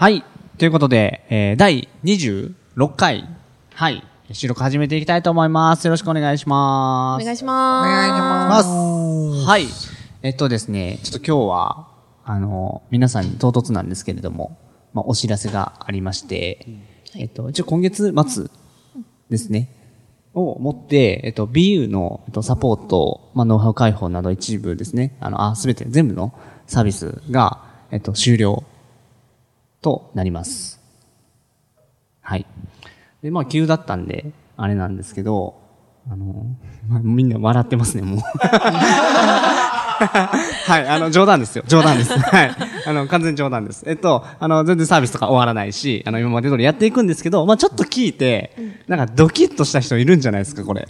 はい。ということで、えー、第26回、はい。収録始めていきたいと思います。よろしくお願いします。お願いしますはい。えっとですね、ちょっと今日は、あの、皆さんに唐突なんですけれども、まあ、お知らせがありまして、えっと、一応今月末ですね、をもって、えっと、BU の、えっと、サポート、まあ、ノウハウ開放など一部ですね、あの、あ、すべて全部のサービスが、えっと、終了となります。はい。で、まあ、急だったんで、あれなんですけど、あの、まあ、みんな笑ってますね、もう。はい、あの、冗談ですよ。冗談です。はい。あの、完全に冗談です。えっと、あの、全然サービスとか終わらないし、あの、今まで通りやっていくんですけど、まあちょっと聞いて、なんかドキッとした人いるんじゃないですか、これ。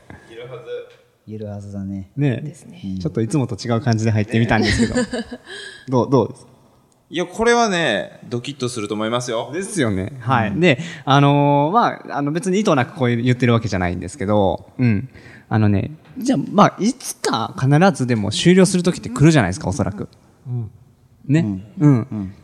いるはずだね。ねえ。ちょっといつもと違う感じで入ってみたんですけど。どう、どうです？かいや、これはね、ドキッとすると思いますよ。ですよね。はい。で、あのーまあ、あの別に意図なくこう言ってるわけじゃないんですけど、うん。あのね、じゃあ、まあ、いつか必ずでも終了するときって来るじゃないですか、おそらく。ね。うん。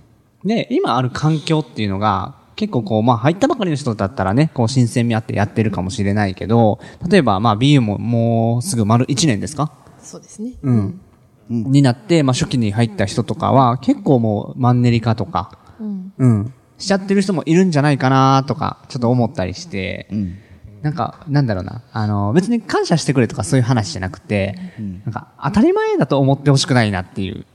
で、今ある環境っていうのが、結構こう、まあ入ったばかりの人だったらね、こう新鮮味あってやってるかもしれないけど、例えばまあ BU ももうすぐ丸1年ですか？そうですねうん。になって、まあ初期に入った人とかは、結構もうマンネリ化とか、うん。しちゃってる人もいるんじゃないかなとか、ちょっと思ったりして、なんか、なんだろうな。あの、別に感謝してくれとかそういう話じゃなくて、なんか、当たり前だと思ってほしくないなっていう、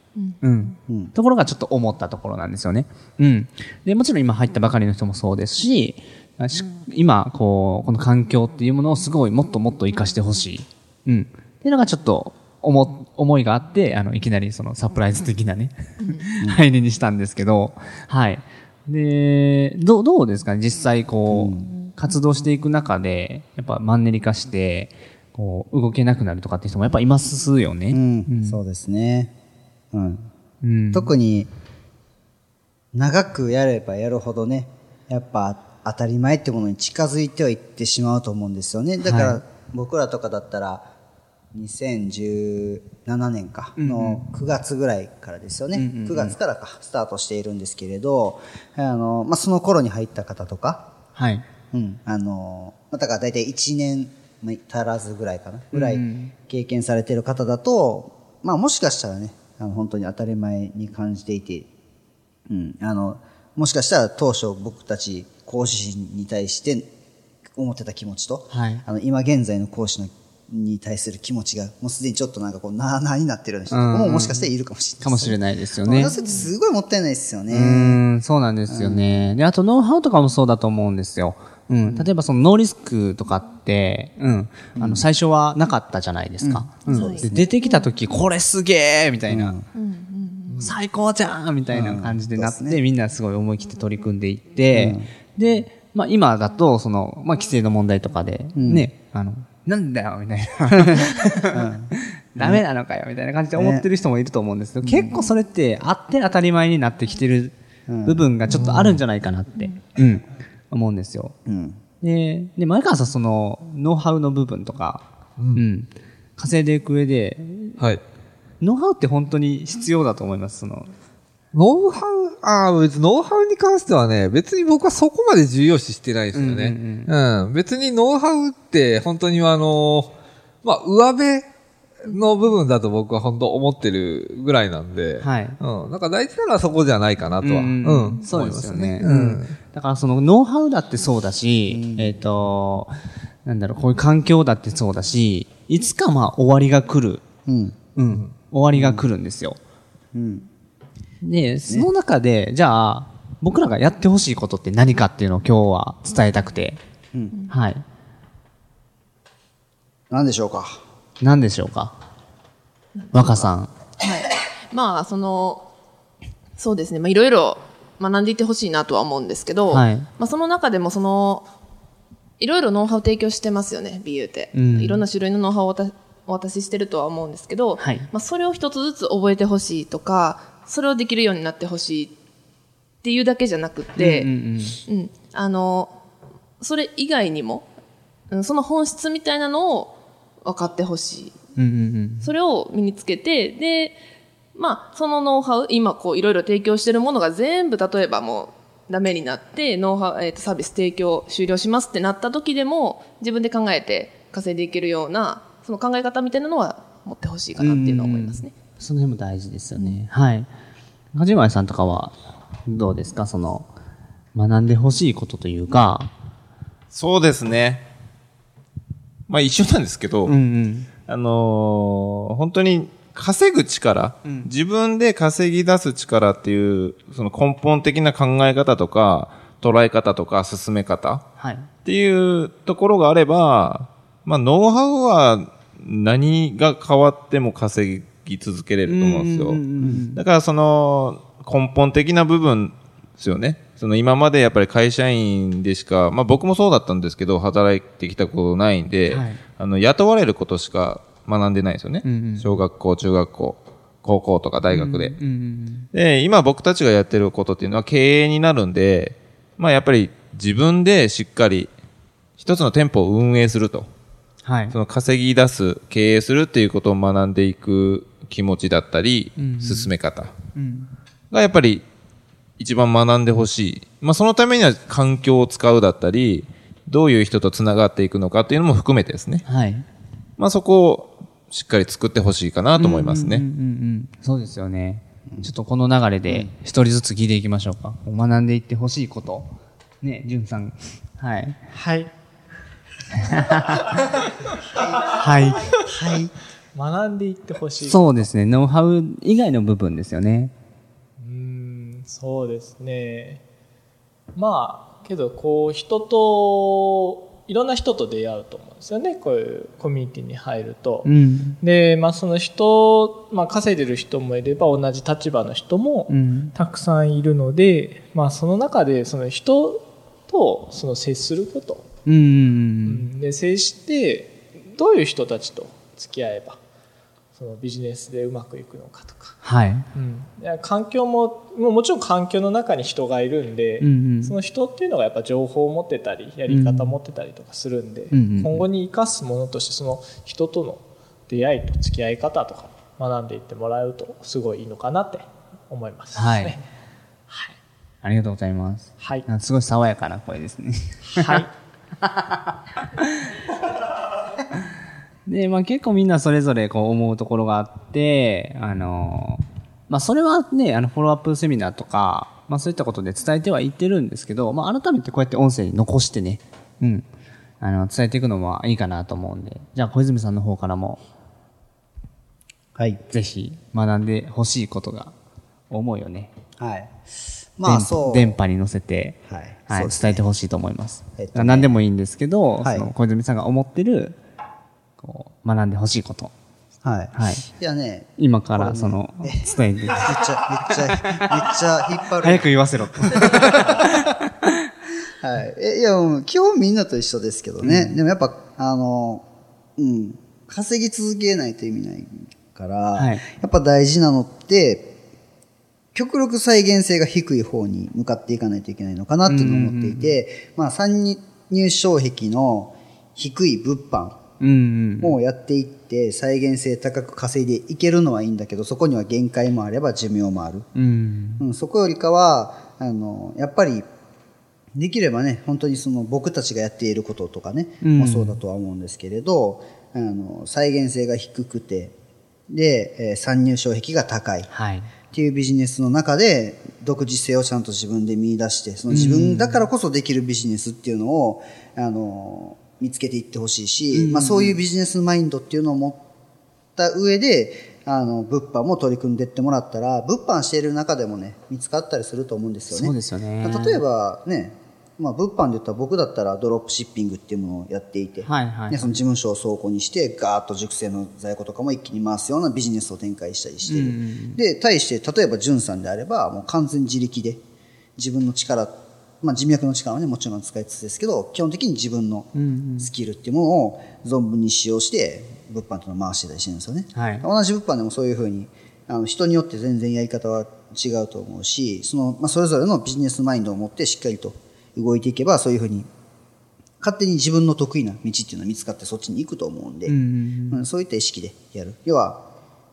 うん。ところがちょっと思ったところなんですよね。うん。で、もちろん今入ったばかりの人もそうですし、し今、こう、この環境っていうものをすごいもっともっと活かしてほしい。うん。っていうのがちょっと、思、思いがあって、あの、いきなりそのサプライズ的なね、入りにしたんですけど、はい。で、どう、どうですかね？実際こう、活動していく中で、やっぱマンネリ化して、こう、動けなくなるとかって人もやっぱいますよね。うん、そうですね。うん。うん。特に、長くやればやるほどね、やっぱ当たり前ってものに近づいてはいってしまうと思うんですよね。だから、はい僕らとかだったら、2017年かの9月ぐらいからですよね。9月からか、スタートしているんですけれど、あの、まあ、その頃に入った方とか、はい。うん、あの、まあだから大体1年足らずぐらいかな、ぐらい経験されている方だと、まあもしかしたらね、あの本当に当たり前に感じていて、うん、あの、もしかしたら当初僕たち講師に対して思ってた気持ちと、はいあの今現在の講師のに対する気持ちが、もうすでにちょっとなんかこう、なあなあになってるような人とかももしかしたらいるかもしれないね、かもしれないですよね。それってすごいもったいないですよね。うーん、そうなんですよね。で、あとノウハウとかもそうだと思うんですよ。うん。例えばそのノーリスクとかって、うん。あの、最初はなかったじゃないですか。うん。で、出てきた時、これすげえみたいな。最高じゃんみたいな感じでなって、みんなすごい思い切って取り組んでいって、で、まあ今だと、その、まあ規制の問題とかで、ね、あの、なんだよみたいな。ダメなのかよみたいな感じで思ってる人もいると思うんですけど、結構それってあって当たり前になってきてる部分がちょっとあるんじゃないかなって、うん、思うんですよ。うん。で、で、前川さんその、ノウハウの部分とか、うん、稼いでいく上で、はい。ノウハウって本当に必要だと思います、その、ノウハウ、ああ、別にノウハウに関してはね、別に僕はそこまで重要視してないですよね。うん別にノウハウって本当にあの、まあ、上辺の部分だと僕は本当思ってるぐらいなんで、はいうん。なんか大事なのはそこじゃないかなとは、うんうん。そうですよね。思いますうん。だからそのノウハウだってそうだし、えっ、と、なんだろう、こういう環境だってそうだし、いつかまあ終わりが来る。うん。うん。終わりが来るんですよ。うん。で、その中で、じゃあ、僕らがやってほしいことって何かっていうのを今日は伝えたくて。はい。何でしょうか？何でしょうか？若さん。はい。まあ、その、そうですね。まあ、いろいろ学んでいってほしいなとは思うんですけど、はいまあ、その中でもその、いろいろノウハウ提供してますよね、BU って。うんいろんな種類のノウハウをお渡お渡ししてるとは思うんですけど、はいまあ、それを一つずつ覚えてほしいとか、それをできるようになってほしいっていうだけじゃなくて、うんうんうん、あの、それ以外にも、うん、その本質みたいなのを分かってほしい。うんうんうんそれを身につけて、で、まあ、そのノウハウ、今こういろいろ提供してるものが全部例えばもうダメになって、ノウハウ、えっ、と、サービス提供終了しますってなった時でも、自分で考えて稼いでいけるような、その考え方みたいなのは持ってほしいかなっていうのは思いますね。その辺も大事ですよね。はい。梶前さんとかは、どうですか？その、学んでほしいことというか、そうですね。まあ一緒なんですけど、うんうん。あのー本当に稼ぐ力、自分で稼ぎ出す力っていう、その根本的な考え方とか、捉え方とか進め方はい。っていうところがあれば、まあノウハウは何が変わっても稼ぎ続けれると思うんですよ。だからその根本的な部分ですよね。その今までやっぱり会社員でしか、まあ僕もそうだったんですけど、働いてきたことないんで、はいあの、雇われることしか学んでないですよね。んうん小学校、中学校、高校とか大学で。うんうんで、今僕たちがやってることっていうのは経営になるんで、まあやっぱり自分でしっかり一つの店舗を運営すると。はい。その稼ぎ出す、経営するっていうことを学んでいく気持ちだったり、進め方うん。がやっぱり一番学んでほしい。まあそのためには環境を使うだったり、どういう人と繋がっていくのかっていうのも含めてですね。はい。まあそこをしっかり作ってほしいかなと思いますね。うんうんうん。そうですよね。ちょっとこの流れで一人ずつ聞いていきましょうか。学んでいってほしいこと。ね、じゅんさん。はい。はい。はい。はい。学んでいってほしい。そうですね。ノウハウ以外の部分ですよね。うーん、そうですね。まあ、けど、こう、人と、いろんな人と出会うと思うんですよね。こういうコミュニティに入ると。うん。で、まあ、その人、まあ、稼いでる人もいれば、同じ立場の人もうん。たくさんいるので、まあ、その中で、その人と、その接すること。うんうんう。うんんで、接して、どういう人たちと付き合えば、そのビジネスでうまくいくのかとか。はい。うん、いや環境ももうもちろん環境の中に人がいるんで、うんうん。その人っていうのがやっぱ情報を持ってたりやり方を持ってたりとかするんで、うんうん。今後に生かすものとしてその人との出会いと付き合い方とか学んでいってもらうとすごいいいのかなって思います、はい。ねありがとうございます。はい。あすごい爽やかな声ですね。はい で、まあ結構みんなそれぞれこう思うところがあって、あのまあそれはね、あのフォローアップセミナーとか、まあそういったことで伝えてはいってるんですけど、まあ改めてこうやって音声に残してね、うん、あの伝えていくのもいいかなと思うんで、じゃあ小泉さんの方からもはい。ぜひ学んでほしいことが思うよね。はい。まあ電そう。電波に乗せて、はいはいね伝えてほしいと思います。えっとね何でもいいんですけど、はいその小泉さんが思ってる、こう、学んでほしいこと。はい。はい。いやね、今からその、伝えて、めっちゃ、めっちゃ、めっちゃ引っ張る。早く言わせろと。はい。えいや、うん基本みんなと一緒ですけどね。でもやっぱ、あの、うん、稼ぎ続けないと意味ないから、はいやっぱ大事なのって、極力再現性が低い方に向かっていかないといけないのかなっていうのを思っていて、まあ参入障壁の低い物販うんうやっていって再現性高く稼いでいけるのはいいんだけど、そこには限界もあれば寿命もある。うん。うん、そこよりかは、あの、やっぱり、できればね、本当にその僕たちがやっていることとかね、うんもそうだとは思うんですけれど、あの、再現性が低くて、で、えー参入障壁が高い。はい。っていうビジネスの中で独自性をちゃんと自分で見出して、その自分だからこそできるビジネスっていうのを、あの、見つけていってほしいし、まあそういうビジネスマインドっていうのを持った上で、あの、物販も取り組んでいってもらったら、物販している中でもね、見つかったりすると思うんですよね。そうですよね例えばね、まあ物販で言ったら僕だったらドロップシッピングっていうものをやっていて、はいはいね、その事務所を倉庫にして、ガーッと熟成の在庫とかも一気に回すようなビジネスを展開したりしている。で、対して、例えば、ジュンさんであれば、もう完全自力で、自分の力、まあ人脈の力はね、もちろん使いつつですけど、基本的に自分のスキルっていうものを存分に使用して、物販というのを回してたりしてるんですよね。はい同じ物販でもそういうふうに、あの人によって全然やり方は違うと思うし、その、まあそれぞれのビジネスマインドを持ってしっかりと動いていけば、そういうふうに勝手に自分の得意な道っていうのが見つかってそっちに行くと思うんで、うんそういった意識でやる。要は、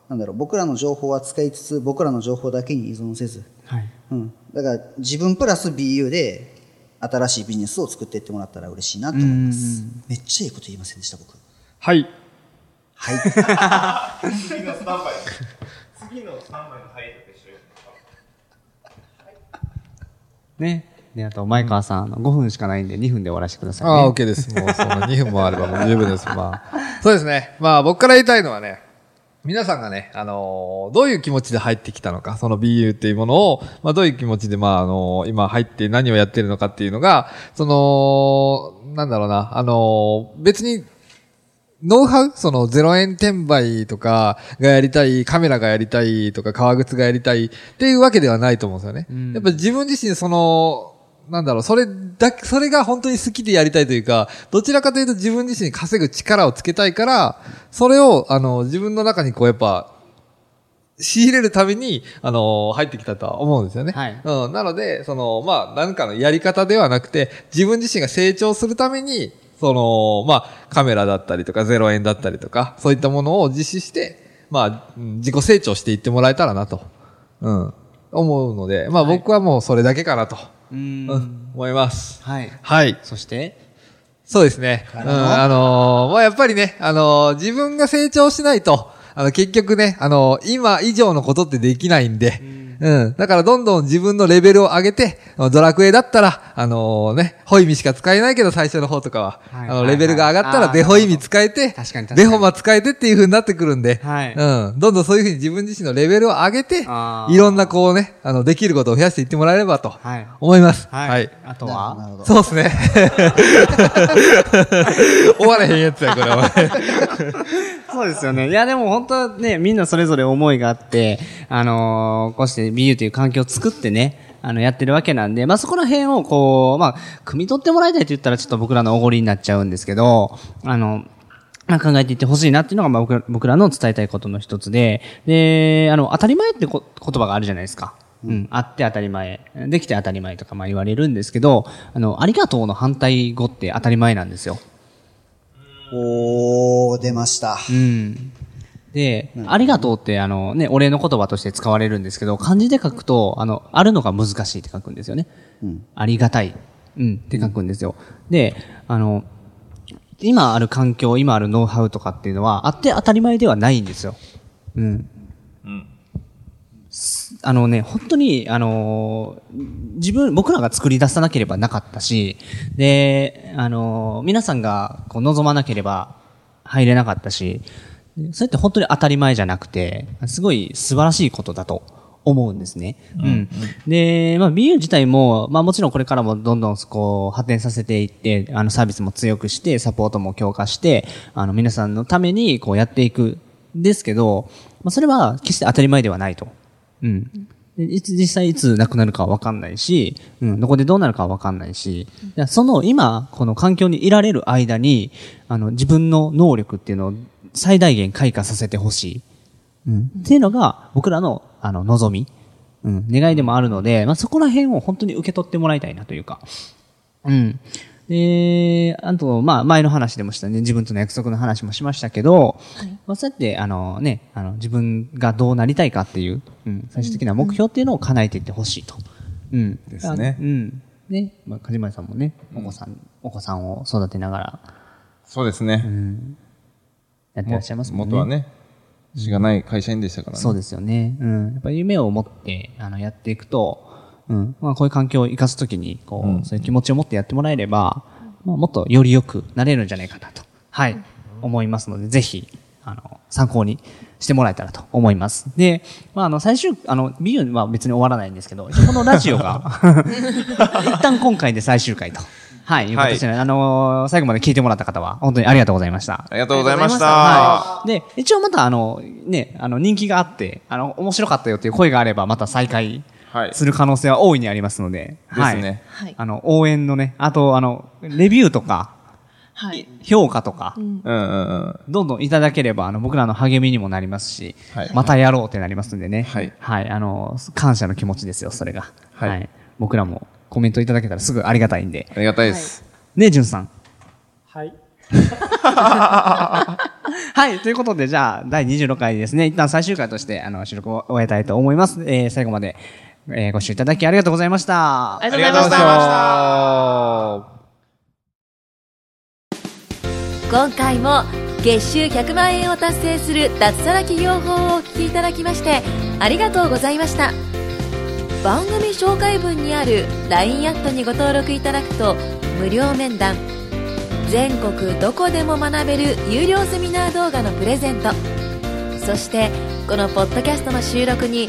なんだろう、僕らの情報は使いつつ、僕らの情報だけに依存せず、はい。うん。だから、自分プラス BU で、新しいビジネスを作っていってもらったら嬉しいなと思います。めっちゃいいこと言いませんでした、僕。はい。はい。次のスタンバイ。次のスタンバイの配慮と一緒ね。で、あと、前川さん、あの5分しかないんで、2分で終わらせてください、ね。ああ、OK です。もうその2分もあればもう十分です。まあ。そうですね。まあ僕から言いたいのはね、皆さんがね、あのーどういう気持ちで入ってきたのか、その BU っていうものを、まあどういう気持ちで、まああのー今入って何をやってるのかっていうのが、その、なんだろうな、あのー別に、ノウハウその0円転売とかがやりたい、カメラがやりたいとか革靴がやりたいっていうわけではないと思うんですよね。やっぱ自分自身その、なんだろう、それだけ、それが本当に好きでやりたいというか、どちらかというと自分自身に稼ぐ力をつけたいから、それを、あの、自分の中にこうやっぱ、仕入れるために、あの、入ってきたとは思うんですよね。はいうん。なので、その、まあ、何かのやり方ではなくて、自分自身が成長するために、その、まあ、カメラだったりとか、0円だったりとか、そういったものを実施して、まあ、うん自己成長していってもらえたらなと、うん、思うので、まあ、僕はもうそれだけかなと、うんうん、思います。はい。はい。そして、そうですね。うん、あのーまあ、やっぱりね、あのー自分が成長しないと、あの、結局ね、あのー今以上のことってできないんで、うん。だからどんどん自分のレベルを上げて、ドラクエだったら、あのーね、ホイミしか使えないけど最初の方とかは、はいあの、レベルが上がったらデホイミ使えて、デホマ使えてっていう風になってくるんで、はいうん。どんどんそういう風に自分自身のレベルを上げて、いろんなこうね、あの、できることを増やしていってもらえればと、はい思います。はい。はいあとは？そうですね。終われへんやつや、これは。そうですよね。いや、でも本当はね、みんなそれぞれ思いがあって、あのーこうして BU という環境を作ってね、あの、やってるわけなんで、まあ、そこら辺をこう、まあ、汲み取ってもらいたいと言ったらちょっと僕らのおごりになっちゃうんですけど、あの、まあ、考えていってほしいなっていうのが、まあ、僕ら僕らの伝えたいことの一つで、で、あの、当たり前ってこ言葉があるじゃないですか。うん、あって当たり前、できて当たり前とかまあ言われるんですけど、あの、ありがとうの反対語って当たり前なんですよ。おー、出ました。うん。で、ありがとうって、あのね、お礼の言葉として使われるんですけど、漢字で書くと、あの、あるのが難しいって書くんですよね。ありがたい。うん、って書くんですよ。で、あの、今ある環境、今あるノウハウとかっていうのは、あって当たり前ではないんですよ。うん。すあのね、本当に、あの自分、僕らが作り出さなければなかったし、で、あの皆さんがこう望まなければ入れなかったし、それって本当に当たり前じゃなくて、すごい素晴らしいことだと思うんですね。うん。で、まあ BU 自体も、まあもちろんこれからもどんどんこう発展させていって、あのサービスも強くして、サポートも強化して、あの皆さんのためにこうやっていくんですけど、まあそれは決して当たり前ではないと。うん。でいつ、実際いつ亡くなるかはわかんないし、うん、どこでどうなるかはわかんないし、いやその今、この環境にいられる間に、あの、自分の能力っていうのを最大限開花させてほしい。うん。っていうのが、僕らの、あの、望み、うん、願いでもあるので、まあ、そこら辺を本当に受け取ってもらいたいなというか、うん。で、あと、まあ、前の話でもしたね、自分との約束の話もしましたけど、まあ、そうやって、あのね、あの、自分がどうなりたいかっていう、うん、最終的な目標っていうのを叶えていってほしいと。うん。ですねあうん。ね、まあ、かじまりさんもね、お子さん、お子さんを育てながら、そうですね。やってらっしゃいますもんね。元はね、しがない会社員でしたからね。そうですよね。うん。やっぱり夢を持って、あの、やっていくと、うん。まあ、こういう環境を生かすときに、こう、うんそういう気持ちを持ってやってもらえれば、まあ、もっとより良くなれるんじゃないかなと、はい、思いますので、ぜひ、あの、参考にしてもらえたらと思います。で、まあ、あの、最終、あの、ビューは別に終わらないんですけど、このラジオが、一旦今回で最終回と。はい、いう形で、あの最後まで聞いてもらった方は、本当にありがとうございました。ありがとうございました。はい。で、一応またあの、ね、あの、人気があって、あの、面白かったよっていう声があれば、また再開はいする可能性は大いにありますので。ですねはい。あの、応援のね、あと、あの、レビューとか、はい。評価とか、うんうんうん。どんどんいただければ、あの、僕らの励みにもなりますし、はいまたやろうってなりますんでね。はいはい。あの、感謝の気持ちですよ、それが。はい僕らもコメントいただけたらすぐありがたいんで。ありがたいです。ねえ、じゅんさん。はい。はい。ということで、じゃあ、第26回ですね。一旦最終回として、あの、収録を終えたいと思います。えー、最後まで、えー、ご視聴いただきありがとうございました。ありがとうございました。今回も月収100万円を達成する脱サラ企業法をお聞きいただきましてありがとうございました番組紹介文にある LINE アットにご登録いただくと無料面談全国どこでも学べる有料セミナー動画のプレゼントそしてこのポッドキャストの収録に